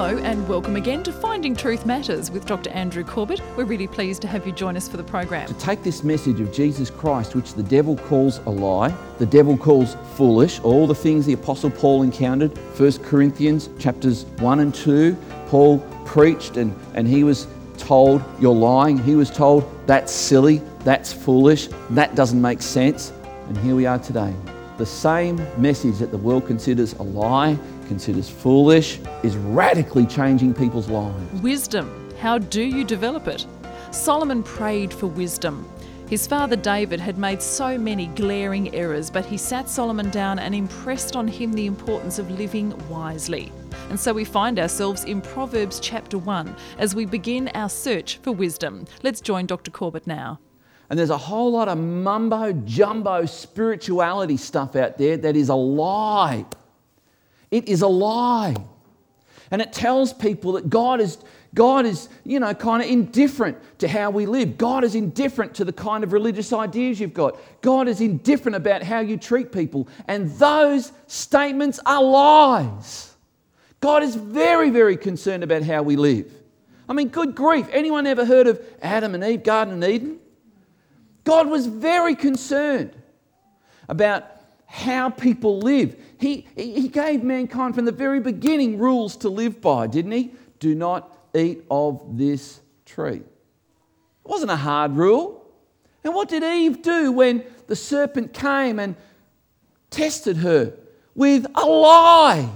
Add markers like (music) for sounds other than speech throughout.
Hello, and welcome again to Finding Truth Matters with Dr. Andrew Corbett. We're really pleased to have you join us for the program. To take this message of Jesus Christ, which the devil calls a lie, the devil calls foolish, all the things the Apostle Paul encountered, 1 Corinthians chapters 1 and 2, Paul preached and, and he was told, You're lying. He was told, That's silly, that's foolish, that doesn't make sense. And here we are today. The same message that the world considers a lie, considers foolish, is radically changing people's lives. Wisdom. How do you develop it? Solomon prayed for wisdom. His father David had made so many glaring errors, but he sat Solomon down and impressed on him the importance of living wisely. And so we find ourselves in Proverbs chapter 1 as we begin our search for wisdom. Let's join Dr. Corbett now. And there's a whole lot of mumbo jumbo spirituality stuff out there that is a lie. It is a lie. And it tells people that God is, God is, you know, kind of indifferent to how we live. God is indifferent to the kind of religious ideas you've got. God is indifferent about how you treat people. And those statements are lies. God is very, very concerned about how we live. I mean, good grief. Anyone ever heard of Adam and Eve, Garden of Eden? God was very concerned about how people live. He, he gave mankind from the very beginning rules to live by, didn't he? Do not eat of this tree. It wasn't a hard rule. And what did Eve do when the serpent came and tested her with a lie?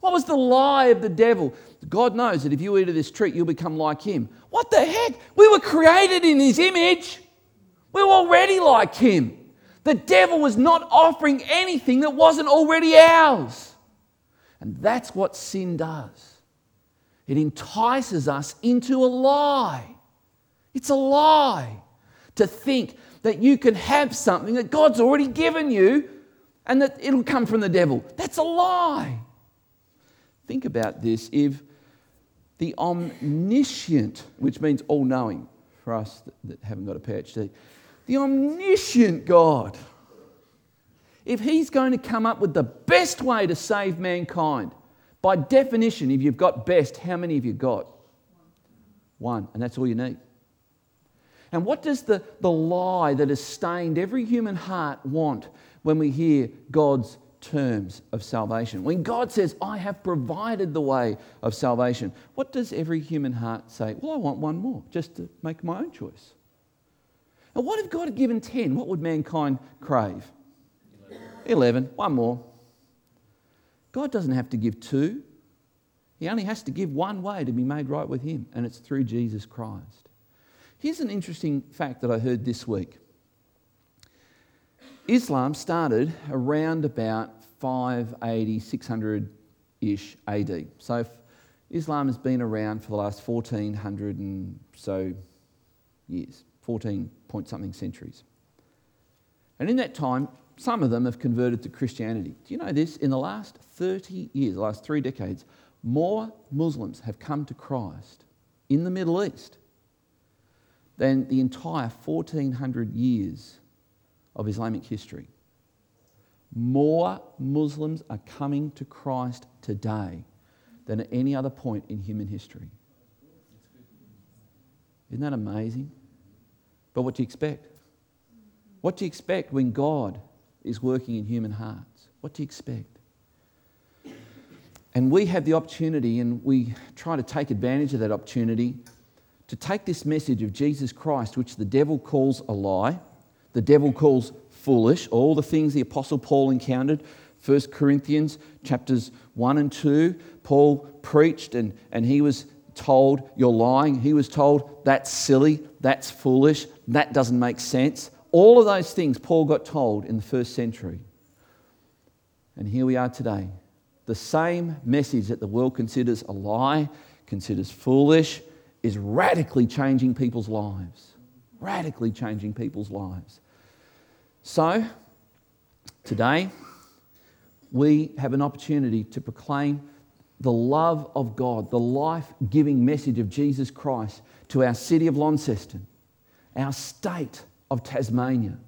What was the lie of the devil? God knows that if you eat of this tree, you'll become like him. What the heck? We were created in his image. We're already like him. The devil was not offering anything that wasn't already ours. And that's what sin does it entices us into a lie. It's a lie to think that you can have something that God's already given you and that it'll come from the devil. That's a lie. Think about this. If the omniscient, which means all knowing for us that haven't got a PhD, the omniscient God, if He's going to come up with the best way to save mankind, by definition, if you've got best, how many have you got? One, and that's all you need. And what does the, the lie that has stained every human heart want when we hear God's terms of salvation? When God says, I have provided the way of salvation, what does every human heart say? Well, I want one more, just to make my own choice. And what if God had given 10? What would mankind crave? 11. 11. One more. God doesn't have to give two. He only has to give one way to be made right with Him, and it's through Jesus Christ. Here's an interesting fact that I heard this week Islam started around about 580, 600 ish AD. So Islam has been around for the last 1400 and so years, 14 point something centuries. And in that time, some of them have converted to Christianity. Do you know this? In the last 30 years, the last three decades, more Muslims have come to Christ in the Middle East than the entire 1400 years of Islamic history. More Muslims are coming to Christ today than at any other point in human history. Isn't that amazing? But what do you expect? What do you expect when God is working in human hearts? What do you expect? And we have the opportunity, and we try to take advantage of that opportunity to take this message of Jesus Christ, which the devil calls a lie, the devil calls foolish, all the things the Apostle Paul encountered. 1 Corinthians chapters 1 and 2, Paul preached and, and he was told, You're lying. He was told, That's silly, that's foolish, that doesn't make sense. All of those things Paul got told in the first century. And here we are today. The same message that the world considers a lie, considers foolish, is radically changing people's lives. Radically changing people's lives. So, today, we have an opportunity to proclaim the love of God, the life giving message of Jesus Christ to our city of Launceston, our state of Tasmania,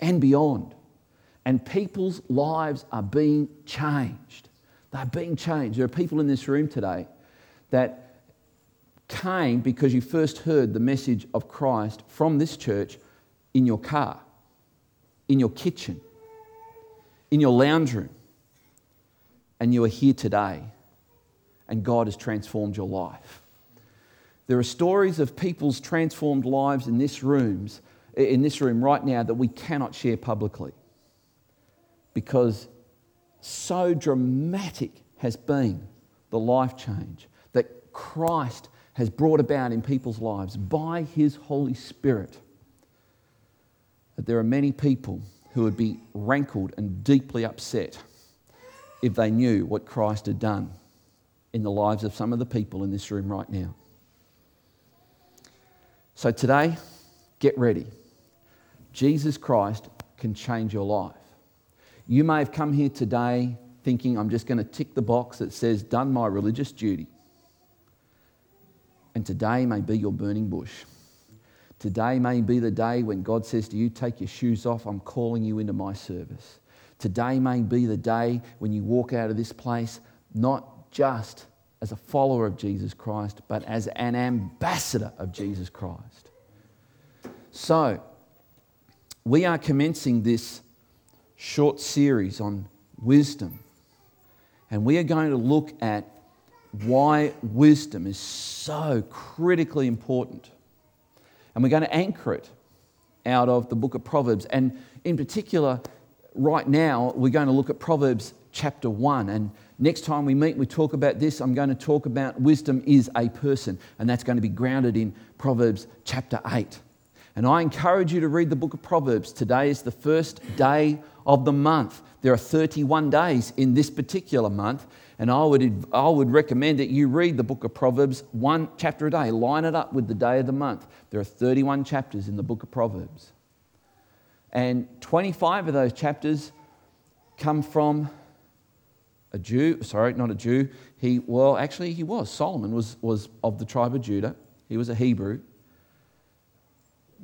and beyond. And people's lives are being changed. They're being changed. There are people in this room today that came because you first heard the message of Christ from this church in your car, in your kitchen, in your lounge room, and you are here today, and God has transformed your life. There are stories of people's transformed lives in this rooms, in this room right now that we cannot share publicly because so dramatic has been the life change that Christ has brought about in people's lives by his Holy Spirit. That there are many people who would be rankled and deeply upset if they knew what Christ had done in the lives of some of the people in this room right now. So today, get ready. Jesus Christ can change your life. You may have come here today thinking, I'm just going to tick the box that says, done my religious duty. And today may be your burning bush. Today may be the day when God says to you, Take your shoes off, I'm calling you into my service. Today may be the day when you walk out of this place not just as a follower of Jesus Christ, but as an ambassador of Jesus Christ. So, we are commencing this short series on wisdom, and we are going to look at why wisdom is so critically important. And we're going to anchor it out of the book of Proverbs. And in particular, right now, we're going to look at Proverbs chapter 1. And next time we meet, we talk about this. I'm going to talk about wisdom is a person, and that's going to be grounded in Proverbs chapter 8. And I encourage you to read the book of Proverbs. Today is the first day of the month. There are 31 days in this particular month, and I would, I would recommend that you read the book of Proverbs one chapter a day. Line it up with the day of the month. There are 31 chapters in the book of Proverbs. And 25 of those chapters come from a Jew, sorry, not a Jew. He, well, actually, he was. Solomon was, was of the tribe of Judah, he was a Hebrew.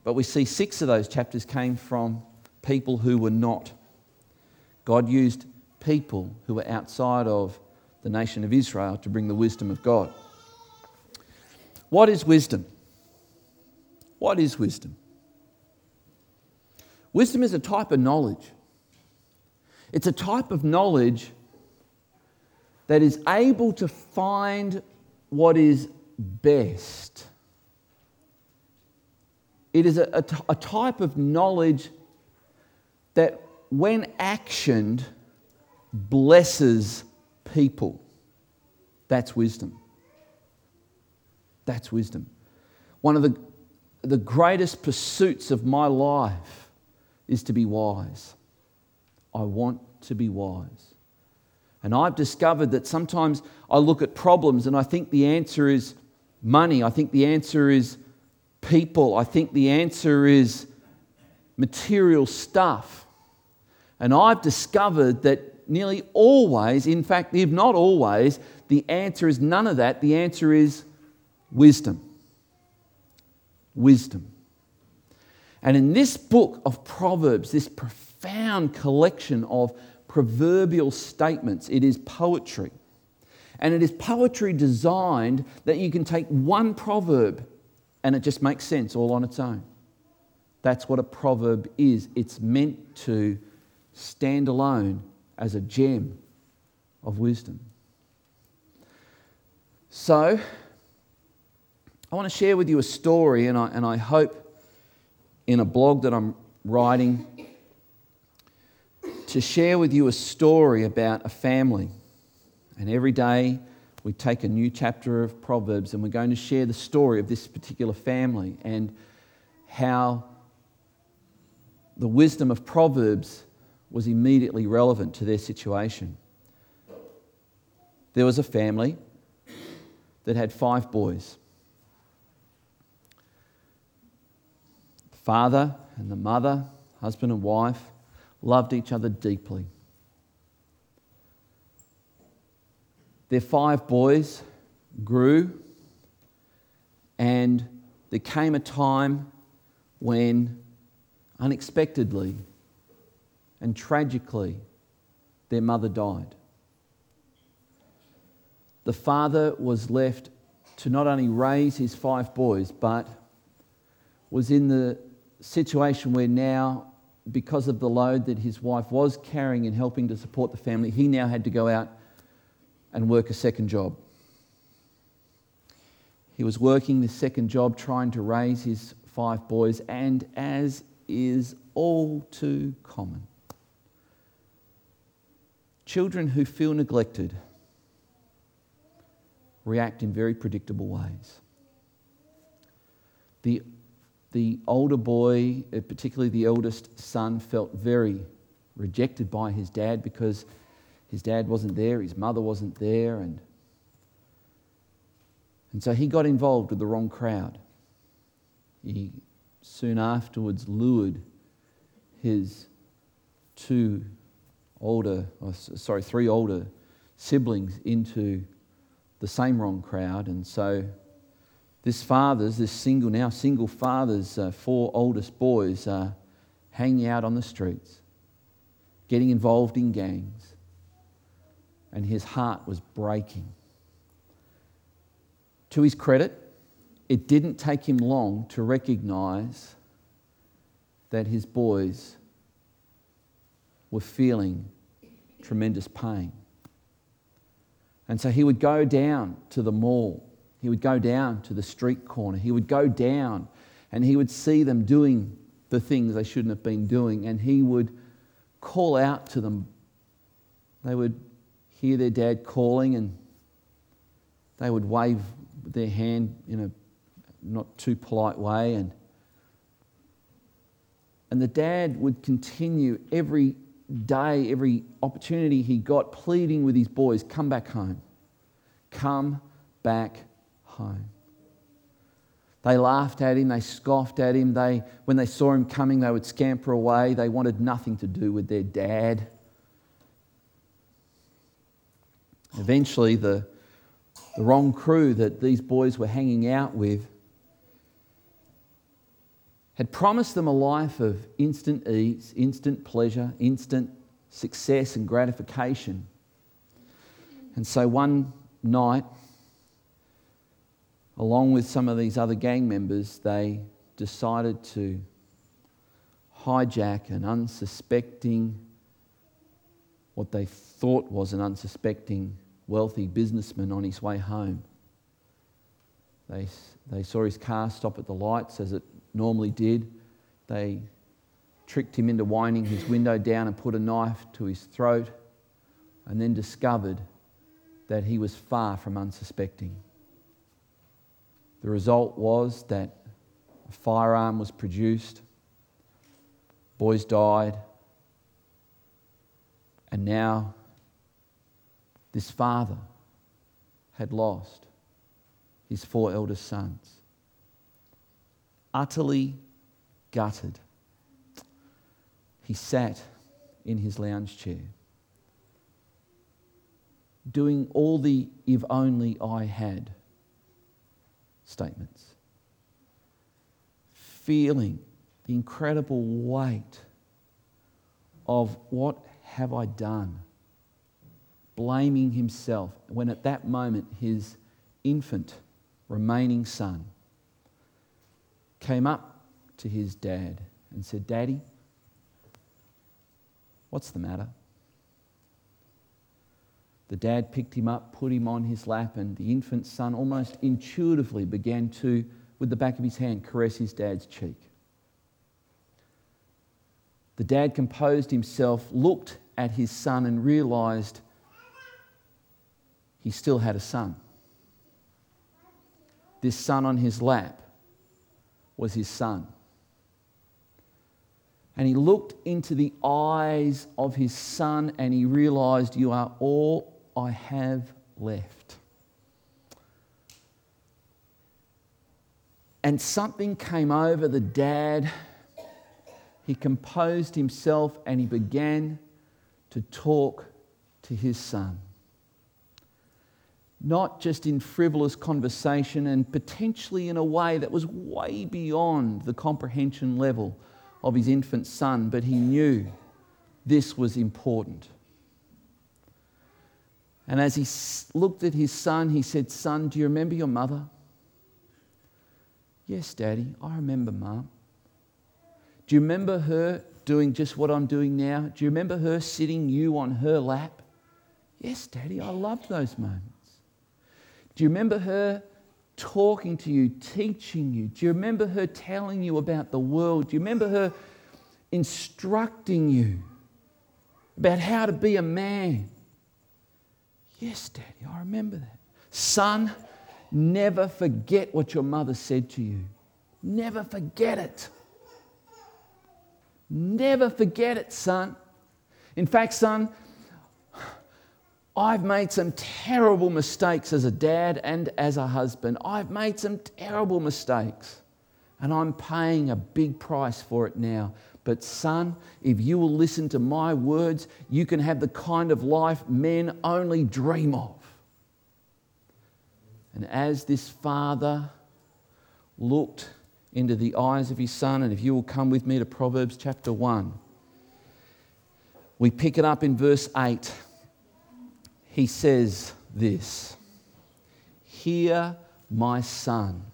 But we see six of those chapters came from people who were not. God used people who were outside of the nation of Israel to bring the wisdom of God. What is wisdom? What is wisdom? Wisdom is a type of knowledge. It's a type of knowledge that is able to find what is best. It is a, type of knowledge that, when actioned, blesses people. That's wisdom. That's wisdom. One of the, the greatest pursuits of my life is to be wise. I want to be wise. And I've discovered that sometimes I look at problems and I think the answer is money. I think the answer is people. I think the answer is material stuff. And I've discovered that nearly always, in fact, if not always, the answer is none of that. The answer is wisdom. Wisdom. And in this book of Proverbs, this profound collection of proverbial statements, it is poetry. And it is poetry designed that you can take one proverb and it just makes sense all on its own. That's what a proverb is. It's meant to stand alone as a gem of wisdom. So, I want to share with you a story, and I, and I hope in a blog that I'm writing to share with you a story about a family. And every day we take a new chapter of Proverbs and we're going to share the story of this particular family and how the wisdom of Proverbs was immediately relevant to their situation. There was a family that had five boys. father and the mother, husband and wife, loved each other deeply. Their five boys grew, and there came a time when, unexpectedly and tragically, their mother died. The father was left to not only raise his five boys, but was in the situation where now, because of the load that his wife was carrying and helping to support the family, he now had to go out and work a second job. He was working this second job trying to raise his five boys, and as is all too common, children who feel neglected react in very predictable ways. The, the older boy, uh, particularly the eldest son, felt very rejected by his dad because his dad wasn't there, his mother wasn't there, and, and so he got involved with the wrong crowd. He soon afterwards lured his two older, sorry, three older siblings into the same wrong crowd. And so this father's, this single, now single father's uh, four oldest boys are hanging out on the streets, getting involved in gangs, and his heart was breaking. To his credit, it didn't take him long to recognize that his boys were feeling tremendous pain. And so he would go down to the mall, he would go down to the street corner, he would go down and he would see them doing the things they shouldn't have been doing, and he would call out to them. They would hear their dad calling and they would wave their hand in a not too polite way and and the dad would continue every day, every opportunity he got, pleading with his boys come back home. Come back home. They laughed at him, they scoffed at him. They, when they saw him coming, they would scamper away. They wanted nothing to do with their dad. Eventually, the, the wrong crew that these boys were hanging out with had promised them a life of instant ease, instant pleasure, instant success and gratification. And so one night, along with some of these other gang members, they decided to hijack an unsuspecting, what they thought was an unsuspecting wealthy businessman on his way home. They, they saw his car stop at the lights as it normally did. They tricked him into winding his window down and put a knife to his throat, and then discovered that he was far from unsuspecting. The result was that a firearm was produced, boys died, and now this father had lost his four eldest sons. Utterly gutted, he sat in his lounge chair, doing all the if only I had statements, feeling the incredible weight of what have I done, blaming himself when at that moment his infant remaining son came up to his dad and said, Daddy, what's the matter? The dad picked him up, put him on his lap, and the infant son almost intuitively began to, with the back of his hand, caress his dad's cheek. The dad composed himself, looked at his son, and realized he still had a son. This son on his lap was his son. And he looked into the eyes of his son and he realized, You are all I have left. And something came over the dad. He composed himself and he began to talk to his son not just in frivolous conversation and potentially in a way that was way beyond the comprehension level of his infant son, but he knew this was important. And as he looked at his son, he said, Son, do you remember your mother? Yes, Daddy, I remember Mum. Do you remember her doing just what I'm doing now? Do you remember her sitting you on her lap? Yes, Daddy, I loved those moments. Do you remember her talking to you, teaching you? Do you remember her telling you about the world? Do you remember her instructing you about how to be a man? Yes, Daddy, I remember that. Son, never forget what your mother said to you. Never forget it. Never forget it, son. In fact, son, I've made some terrible mistakes as a dad and as a husband. I've made some terrible mistakes, and I'm paying a big price for it now. But, son, if you will listen to my words, you can have the kind of life men only dream of. And as this father looked into the eyes of his son, and if you will come with me to Proverbs chapter 1, we pick it up in verse 8. He says this Hear, my son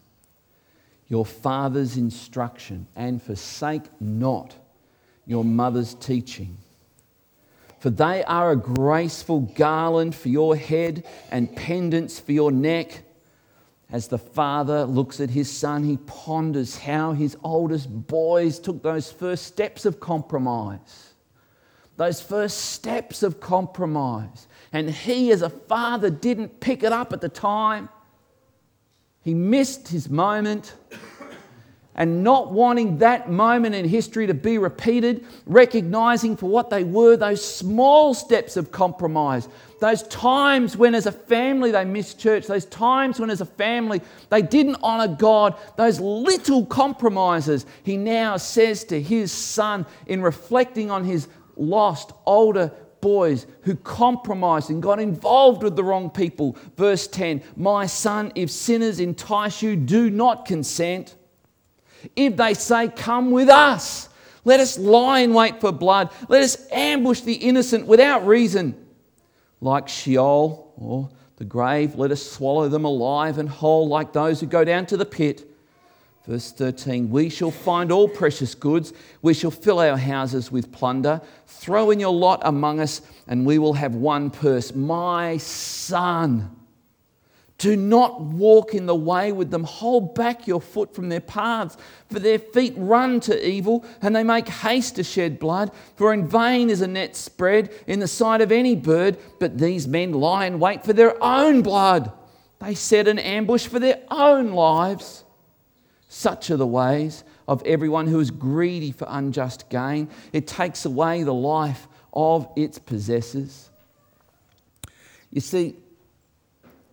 your father's instruction and forsake not your mother's teaching. For they are a graceful garland for your head and pendants for your neck. As the father looks at his son, he ponders how his oldest boys took those first steps of compromise. Those first steps of compromise. And he, as a father, didn't pick it up at the time. He missed his moment. And not wanting that moment in history to be repeated, recognizing for what they were those small steps of compromise, those times when as a family they missed church, those times when as a family they didn't honor God, those little compromises, he now says to his son in reflecting on his lost older boys who compromised and got involved with the wrong people. Verse 10 My son, if sinners entice you, do not consent. If they say, Come with us, let us lie in wait for blood, let us ambush the innocent without reason. Like Sheol or the grave, let us swallow them alive and whole, like those who go down to the pit. Verse 13 We shall find all precious goods, we shall fill our houses with plunder. Throw in your lot among us, and we will have one purse. My son. Do not walk in the way with them. Hold back your foot from their paths, for their feet run to evil, and they make haste to shed blood. For in vain is a net spread in the sight of any bird, but these men lie in wait for their own blood. They set an ambush for their own lives. Such are the ways of everyone who is greedy for unjust gain. It takes away the life of its possessors. You see,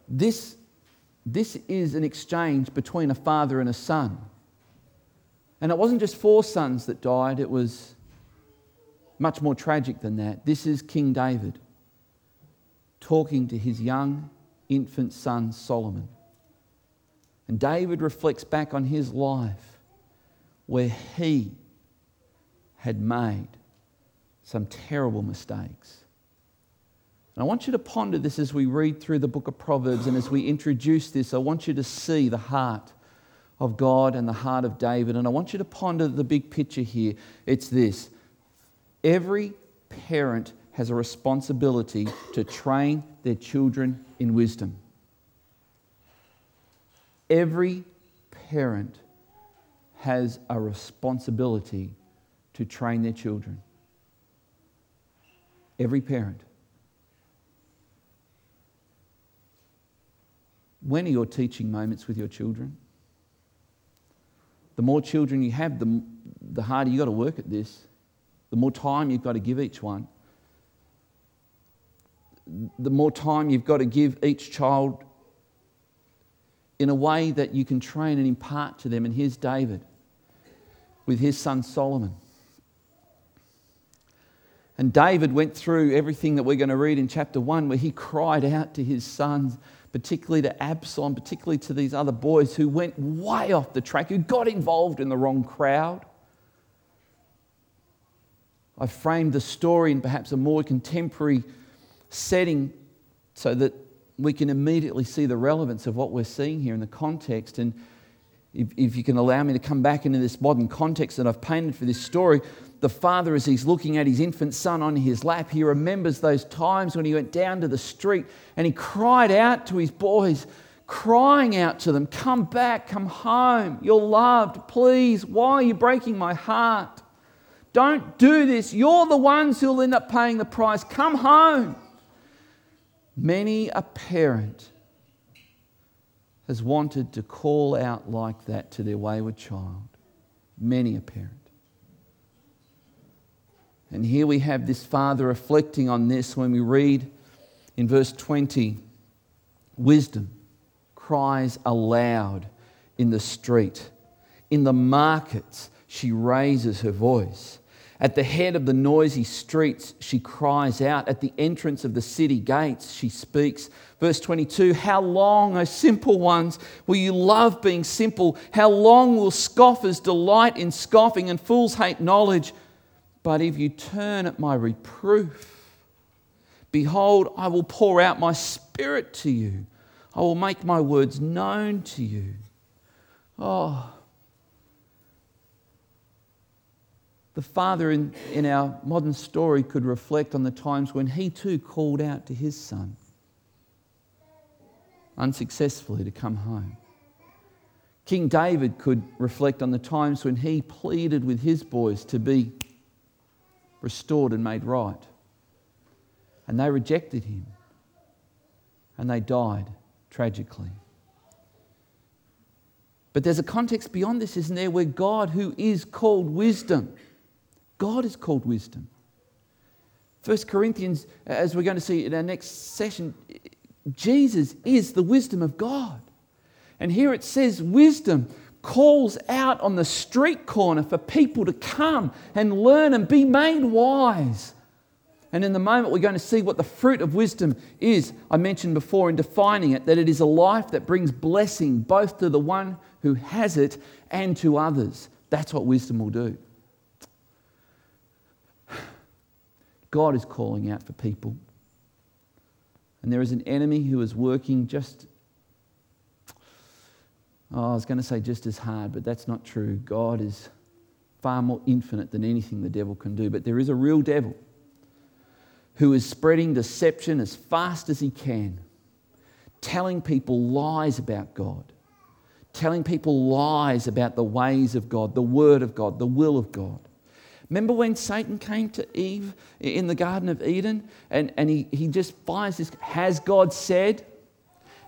this, this is an exchange between a father and a son. And it wasn't just four sons that died, it was much more tragic than that. This is King David talking to his young infant son Solomon. And David reflects back on his life where he had made some terrible mistakes. And I want you to ponder this as we read through the book of Proverbs and as we introduce this. I want you to see the heart of God and the heart of David. And I want you to ponder the big picture here. It's this every parent has a responsibility to train their children in wisdom. Every parent has a responsibility to train their children. Every parent. When are your teaching moments with your children? The more children you have, the, the harder you've got to work at this. The more time you've got to give each one. The more time you've got to give each child in a way that you can train and impart to them. And here's David with his son Solomon. And David went through everything that we're going to read in chapter 1, where he cried out to his sons, particularly to Absalom, particularly to these other boys who went way off the track, who got involved in the wrong crowd. I framed the story in perhaps a more contemporary setting so that we can immediately see the relevance of what we're seeing here in the context. And if, if you can allow me to come back into this modern context that I've painted for this story, the father, as he's looking at his infant son on his lap, he remembers those times when he went down to the street and he cried out to his boys, crying out to them, Come back, come home, you're loved, please. Why are you breaking my heart? Don't do this. You're the ones who'll end up paying the price. Come home. Many a parent has wanted to call out like that to their wayward child. Many a parent. And here we have this father reflecting on this when we read in verse 20 wisdom cries aloud in the street. In the markets, she raises her voice. At the head of the noisy streets, she cries out. At the entrance of the city gates, she speaks. Verse 22 How long, O simple ones, will you love being simple? How long will scoffers delight in scoffing and fools hate knowledge? But if you turn at my reproof, behold, I will pour out my spirit to you. I will make my words known to you. Oh, the father in, in our modern story could reflect on the times when he too called out to his son unsuccessfully to come home. King David could reflect on the times when he pleaded with his boys to be restored and made right. And they rejected him. And they died tragically. But there's a context beyond this, isn't there, where God, who is called wisdom, God is called wisdom. First Corinthians, uh, as we're going to see in our next session, Jesus is the wisdom of God. And here it says, wisdom calls out on the street corner for people to come and learn and be made wise. And in the moment, we're going to see what the fruit of wisdom is. I mentioned before in defining it that it is a life that brings blessing both to the one who has it and to others. That's what wisdom will do. God is calling out for people. And there is an enemy who is working just, oh, I was going to say just as hard, but that's not true. God is far more infinite than anything the devil can do. But there is a real devil who is spreading deception as fast as he can, telling people lies about God, telling people lies about the ways of God, the Word of God, the will of God. Remember when Satan came to Eve in the Garden of Eden and, and he, he just fires this Has God said?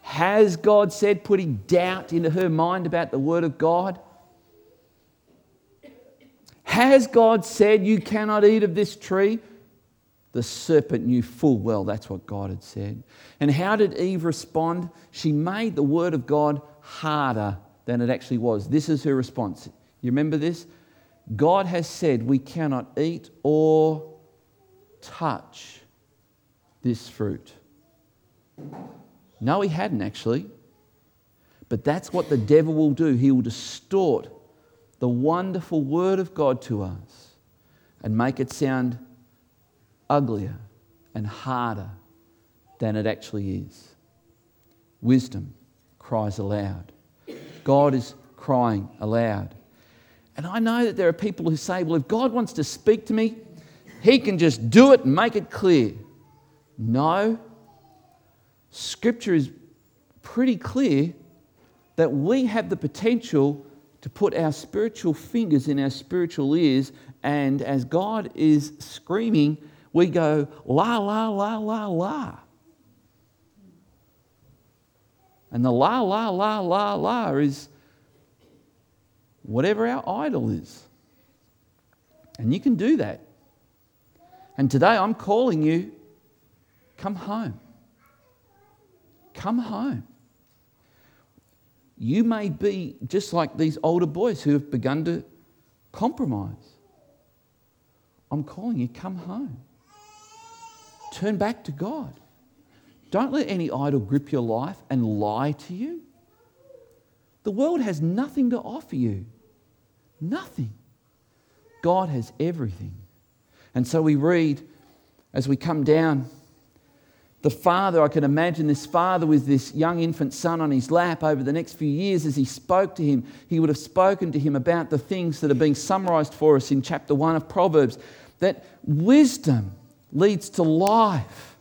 Has God said, putting doubt into her mind about the Word of God? Has God said, You cannot eat of this tree? The serpent knew full well that's what God had said. And how did Eve respond? She made the Word of God harder than it actually was. This is her response. You remember this? God has said we cannot eat or touch this fruit. No, he hadn't actually. But that's what the devil will do. He will distort the wonderful word of God to us and make it sound uglier and harder than it actually is. Wisdom cries aloud. God is crying aloud. And I know that there are people who say, well, if God wants to speak to me, he can just do it and make it clear. No. Scripture is pretty clear that we have the potential to put our spiritual fingers in our spiritual ears, and as God is screaming, we go, la, la, la, la, la. And the la, la, la, la, la is whatever our idol is. And you can do that. And today I'm calling you come home. Come home. You may be just like these older boys who have begun to compromise. I'm calling you, come home. Turn back to God. Don't let any idol grip your life and lie to you. The world has nothing to offer you. Nothing. God has everything. And so we read as we come down the father, I can imagine this father with this young infant son on his lap over the next few years as he spoke to him, he would have spoken to him about the things that are being summarized for us in chapter 1 of Proverbs that wisdom leads to life.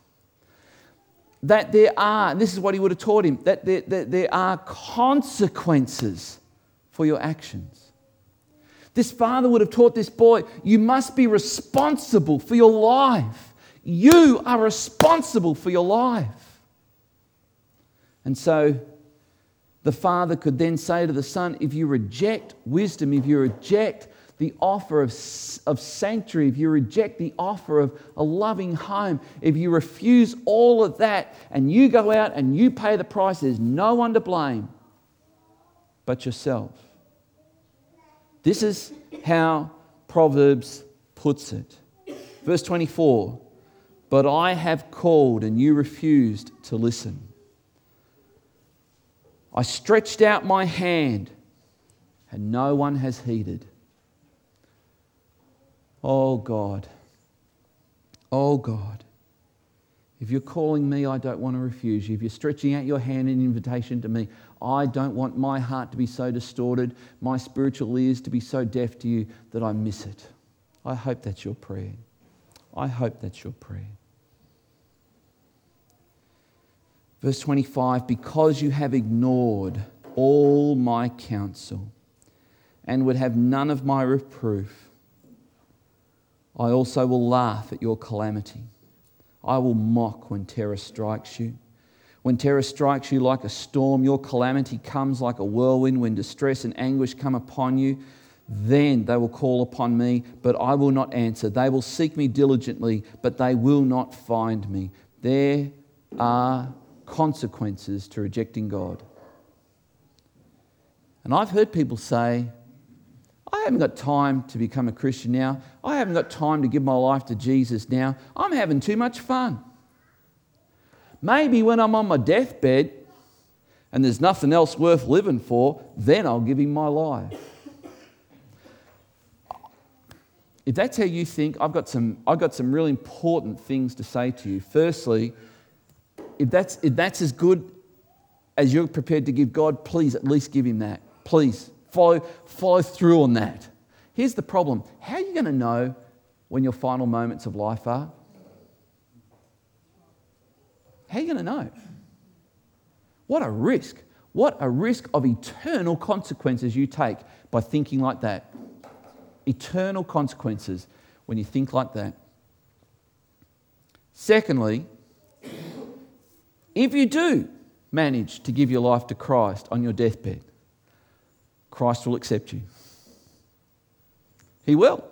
That there are, this is what he would have taught him, that there, that there are consequences for your actions. This father would have taught this boy, you must be responsible for your life. You are responsible for your life. And so the father could then say to the son, if you reject wisdom, if you reject the offer of, of sanctuary, if you reject the offer of a loving home, if you refuse all of that and you go out and you pay the price, there's no one to blame but yourself. This is how Proverbs puts it. Verse 24 but I have called and you refused to listen. I stretched out my hand and no one has heeded. Oh God, oh God, if you're calling me, I don't want to refuse you. If you're stretching out your hand in invitation to me, I don't want my heart to be so distorted, my spiritual ears to be so deaf to you that I miss it. I hope that's your prayer. I hope that's your prayer. Verse 25 Because you have ignored all my counsel and would have none of my reproof, I also will laugh at your calamity. I will mock when terror strikes you. When terror strikes you like a storm, your calamity comes like a whirlwind. When distress and anguish come upon you, then they will call upon me, but I will not answer. They will seek me diligently, but they will not find me. There are consequences to rejecting God. And I've heard people say, I haven't got time to become a Christian now. I haven't got time to give my life to Jesus now. I'm having too much fun. Maybe when I'm on my deathbed and there's nothing else worth living for, then I'll give him my life. If that's how you think, I've got some, I've got some really important things to say to you. Firstly, if that's, if that's as good as you're prepared to give God, please at least give Him that. Please follow, follow through on that. Here's the problem how are you going to know when your final moments of life are? How are you going to know? What a risk. What a risk of eternal consequences you take by thinking like that eternal consequences when you think like that. Secondly, if you do manage to give your life to Christ on your deathbed, Christ will accept you. He will.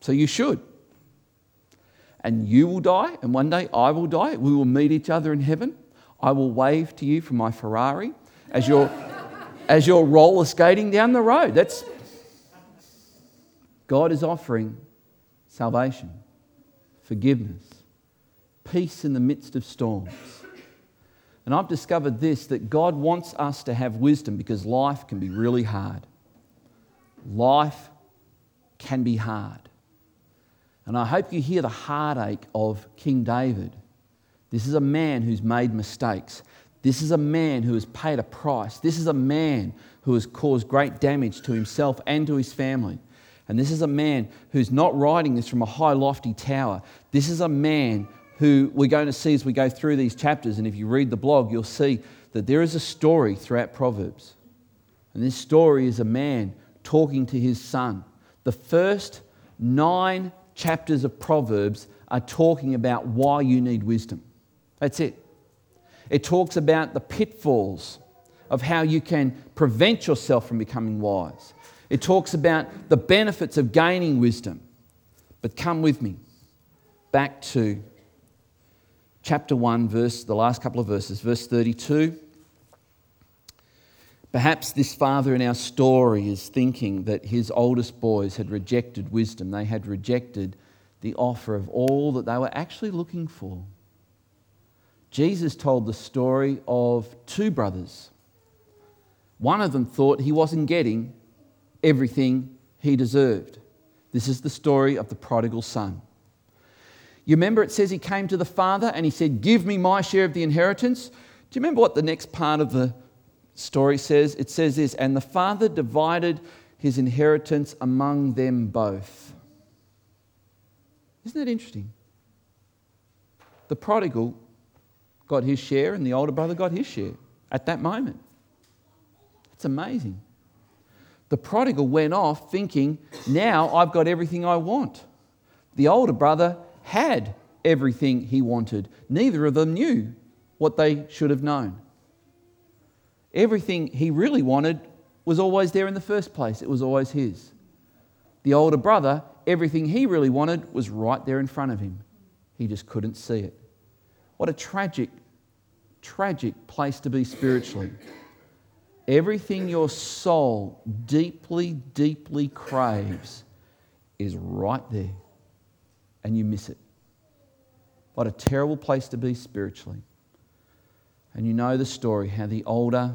So you should. And you will die, and one day I will die. We will meet each other in heaven. I will wave to you from my Ferrari as you're, (laughs) as you're roller skating down the road. That's God is offering salvation, forgiveness, peace in the midst of storms. And I've discovered this that God wants us to have wisdom because life can be really hard. Life can be hard. And I hope you hear the heartache of King David. This is a man who's made mistakes. This is a man who has paid a price. This is a man who has caused great damage to himself and to his family. And this is a man who's not writing this from a high, lofty tower. This is a man who we're going to see as we go through these chapters. And if you read the blog, you'll see that there is a story throughout Proverbs. And this story is a man talking to his son. The first nine chapters of Proverbs are talking about why you need wisdom. That's it. It talks about the pitfalls of how you can prevent yourself from becoming wise. It talks about the benefits of gaining wisdom. But come with me back to chapter 1, verse, the last couple of verses, verse 32. Perhaps this father in our story is thinking that his oldest boys had rejected wisdom. They had rejected the offer of all that they were actually looking for. Jesus told the story of two brothers. One of them thought he wasn't getting everything he deserved. This is the story of the prodigal son. You remember it says he came to the father and he said, Give me my share of the inheritance. Do you remember what the next part of the story says? It says this And the father divided his inheritance among them both. Isn't that interesting? The prodigal got his share and the older brother got his share at that moment. It's amazing. The prodigal went off thinking, now I've got everything I want. The older brother had everything he wanted. Neither of them knew what they should have known. Everything he really wanted was always there in the first place, it was always his. The older brother, everything he really wanted was right there in front of him. He just couldn't see it. What a tragic, tragic place to be spiritually. Everything your soul deeply, deeply craves is right there, and you miss it. What a terrible place to be spiritually. And you know the story how the older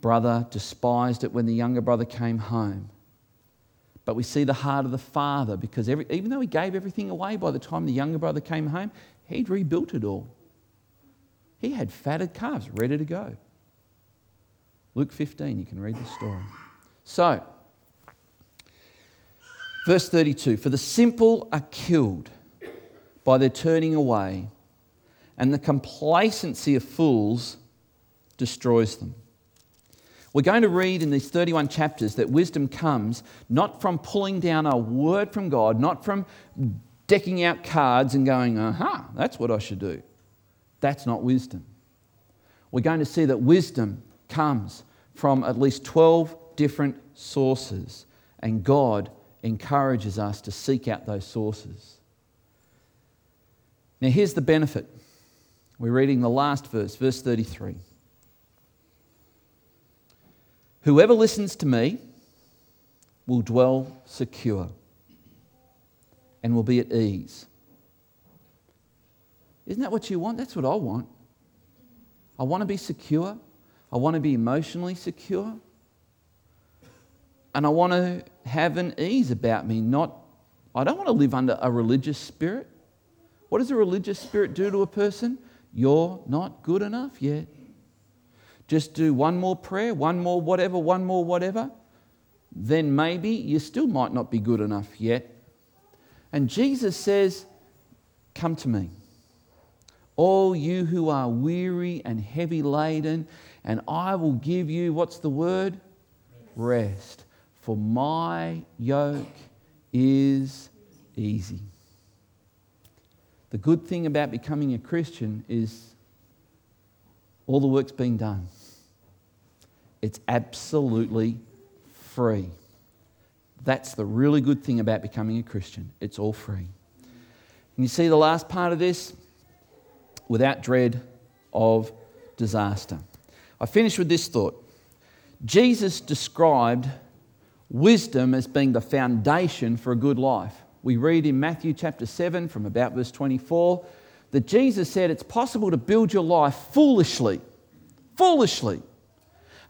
brother despised it when the younger brother came home. But we see the heart of the father because every, even though he gave everything away by the time the younger brother came home, he'd rebuilt it all. He had fatted calves ready to go. Luke 15, you can read the story. So, verse 32 For the simple are killed by their turning away, and the complacency of fools destroys them. We're going to read in these 31 chapters that wisdom comes not from pulling down a word from God, not from decking out cards and going, aha, that's what I should do. That's not wisdom. We're going to see that wisdom comes from at least 12 different sources, and God encourages us to seek out those sources. Now, here's the benefit. We're reading the last verse, verse 33. Whoever listens to me will dwell secure and will be at ease. Isn't that what you want? That's what I want. I want to be secure. I want to be emotionally secure. And I want to have an ease about me. Not, I don't want to live under a religious spirit. What does a religious spirit do to a person? You're not good enough yet. Just do one more prayer, one more whatever, one more whatever. Then maybe you still might not be good enough yet. And Jesus says, Come to me. All you who are weary and heavy laden, and I will give you, what's the word? Rest. For my yoke is easy. The good thing about becoming a Christian is all the work's been done. It's absolutely free. That's the really good thing about becoming a Christian. It's all free. And you see the last part of this? Without dread of disaster. I finish with this thought. Jesus described wisdom as being the foundation for a good life. We read in Matthew chapter 7 from about verse 24 that Jesus said it's possible to build your life foolishly, foolishly.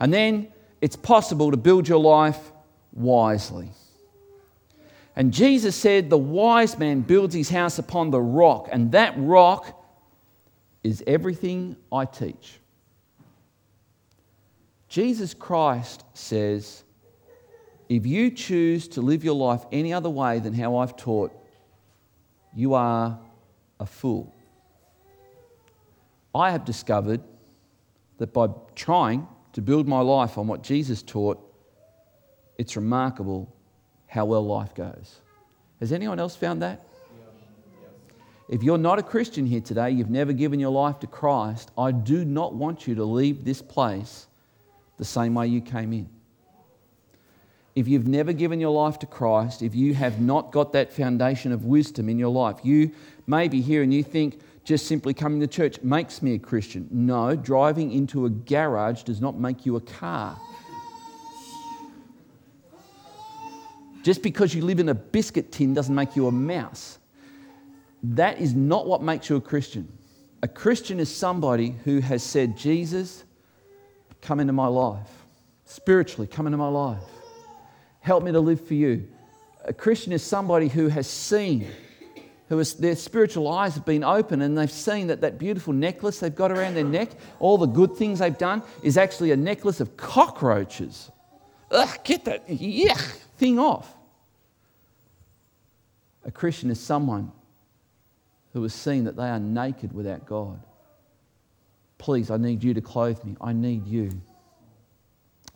And then it's possible to build your life wisely. And Jesus said, The wise man builds his house upon the rock, and that rock is everything I teach. Jesus Christ says, if you choose to live your life any other way than how I've taught, you are a fool. I have discovered that by trying to build my life on what Jesus taught, it's remarkable how well life goes. Has anyone else found that? If you're not a Christian here today, you've never given your life to Christ, I do not want you to leave this place the same way you came in. If you've never given your life to Christ, if you have not got that foundation of wisdom in your life, you may be here and you think just simply coming to church makes me a Christian. No, driving into a garage does not make you a car. Just because you live in a biscuit tin doesn't make you a mouse. That is not what makes you a Christian. A Christian is somebody who has said, Jesus, come into my life. Spiritually, come into my life. Help me to live for you. A Christian is somebody who has seen who has, their spiritual eyes have been open and they've seen that that beautiful necklace they've got around their neck, all the good things they've done, is actually a necklace of cockroaches. Ugh, get that yuck thing off. A Christian is someone who has seen that they are naked without God. Please, I need you to clothe me. I need you.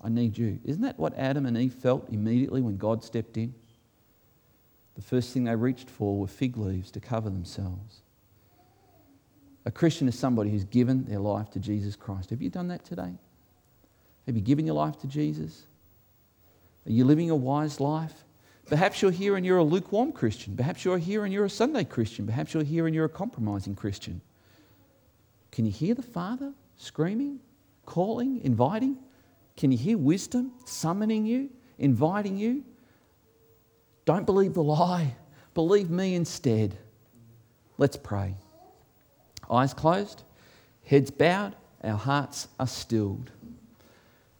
I need you. Isn't that what Adam and Eve felt immediately when God stepped in? The first thing they reached for were fig leaves to cover themselves. A Christian is somebody who's given their life to Jesus Christ. Have you done that today? Have you given your life to Jesus? Are you living a wise life? Perhaps you're here and you're a lukewarm Christian. Perhaps you're here and you're a Sunday Christian. Perhaps you're here and you're a compromising Christian. Can you hear the Father screaming, calling, inviting? Can you hear wisdom summoning you, inviting you? Don't believe the lie. Believe me instead. Let's pray. Eyes closed, heads bowed, our hearts are stilled.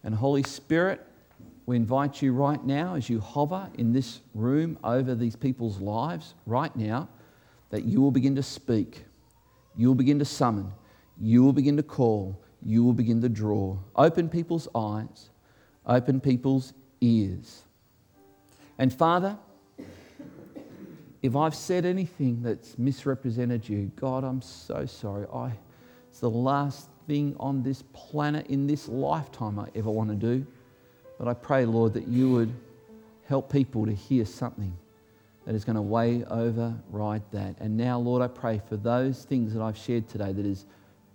And Holy Spirit, we invite you right now as you hover in this room over these people's lives, right now, that you will begin to speak. You will begin to summon. You will begin to call. You will begin to draw. Open people's eyes. Open people's ears. And Father, if I've said anything that's misrepresented you, God, I'm so sorry. I, it's the last thing on this planet in this lifetime I ever want to do. But I pray, Lord, that you would help people to hear something that is going to way override that. And now, Lord, I pray for those things that I've shared today that is,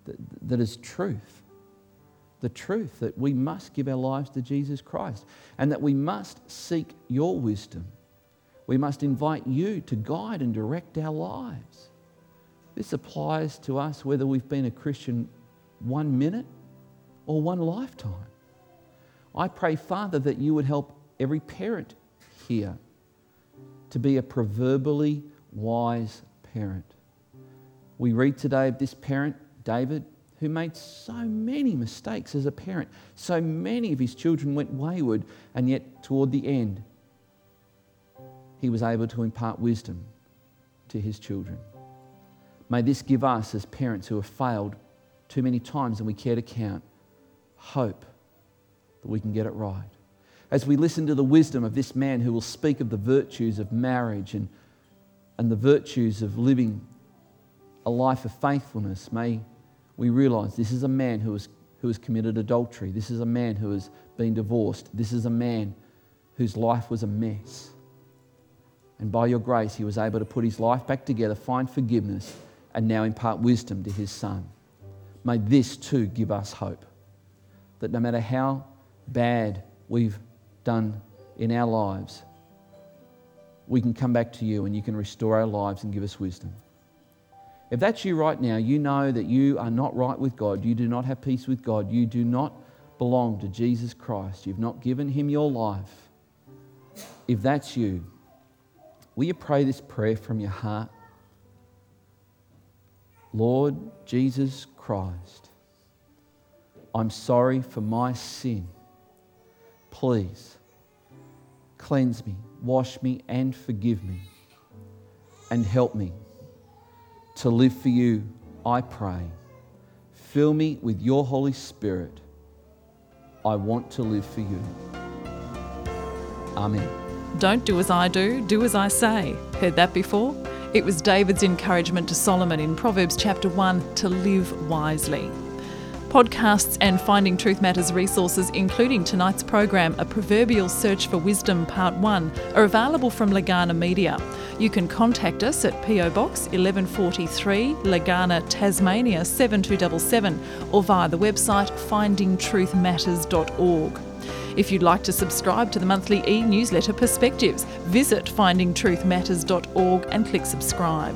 that, that is truth. The truth that we must give our lives to Jesus Christ and that we must seek your wisdom we must invite you to guide and direct our lives. This applies to us whether we've been a Christian one minute or one lifetime. I pray, Father, that you would help every parent here to be a proverbially wise parent. We read today of this parent, David, who made so many mistakes as a parent. So many of his children went wayward, and yet toward the end, he was able to impart wisdom to his children. May this give us, as parents who have failed too many times and we care to count, hope that we can get it right. As we listen to the wisdom of this man who will speak of the virtues of marriage and, and the virtues of living a life of faithfulness, may we realize this is a man who has, who has committed adultery. This is a man who has been divorced. This is a man whose life was a mess. And by your grace, he was able to put his life back together, find forgiveness, and now impart wisdom to his son. May this too give us hope that no matter how bad we've done in our lives, we can come back to you and you can restore our lives and give us wisdom. If that's you right now, you know that you are not right with God. You do not have peace with God. You do not belong to Jesus Christ. You've not given him your life. If that's you, Will you pray this prayer from your heart? Lord Jesus Christ, I'm sorry for my sin. Please cleanse me, wash me, and forgive me, and help me to live for you, I pray. Fill me with your Holy Spirit. I want to live for you. Amen. Don't do as I do, do as I say. Heard that before? It was David's encouragement to Solomon in Proverbs chapter 1 to live wisely. Podcasts and Finding Truth Matters resources, including tonight's program, A Proverbial Search for Wisdom Part 1, are available from Legana Media. You can contact us at PO Box 1143, Legana, Tasmania 7277, or via the website findingtruthmatters.org. If you'd like to subscribe to the monthly e newsletter Perspectives, visit findingtruthmatters.org and click subscribe.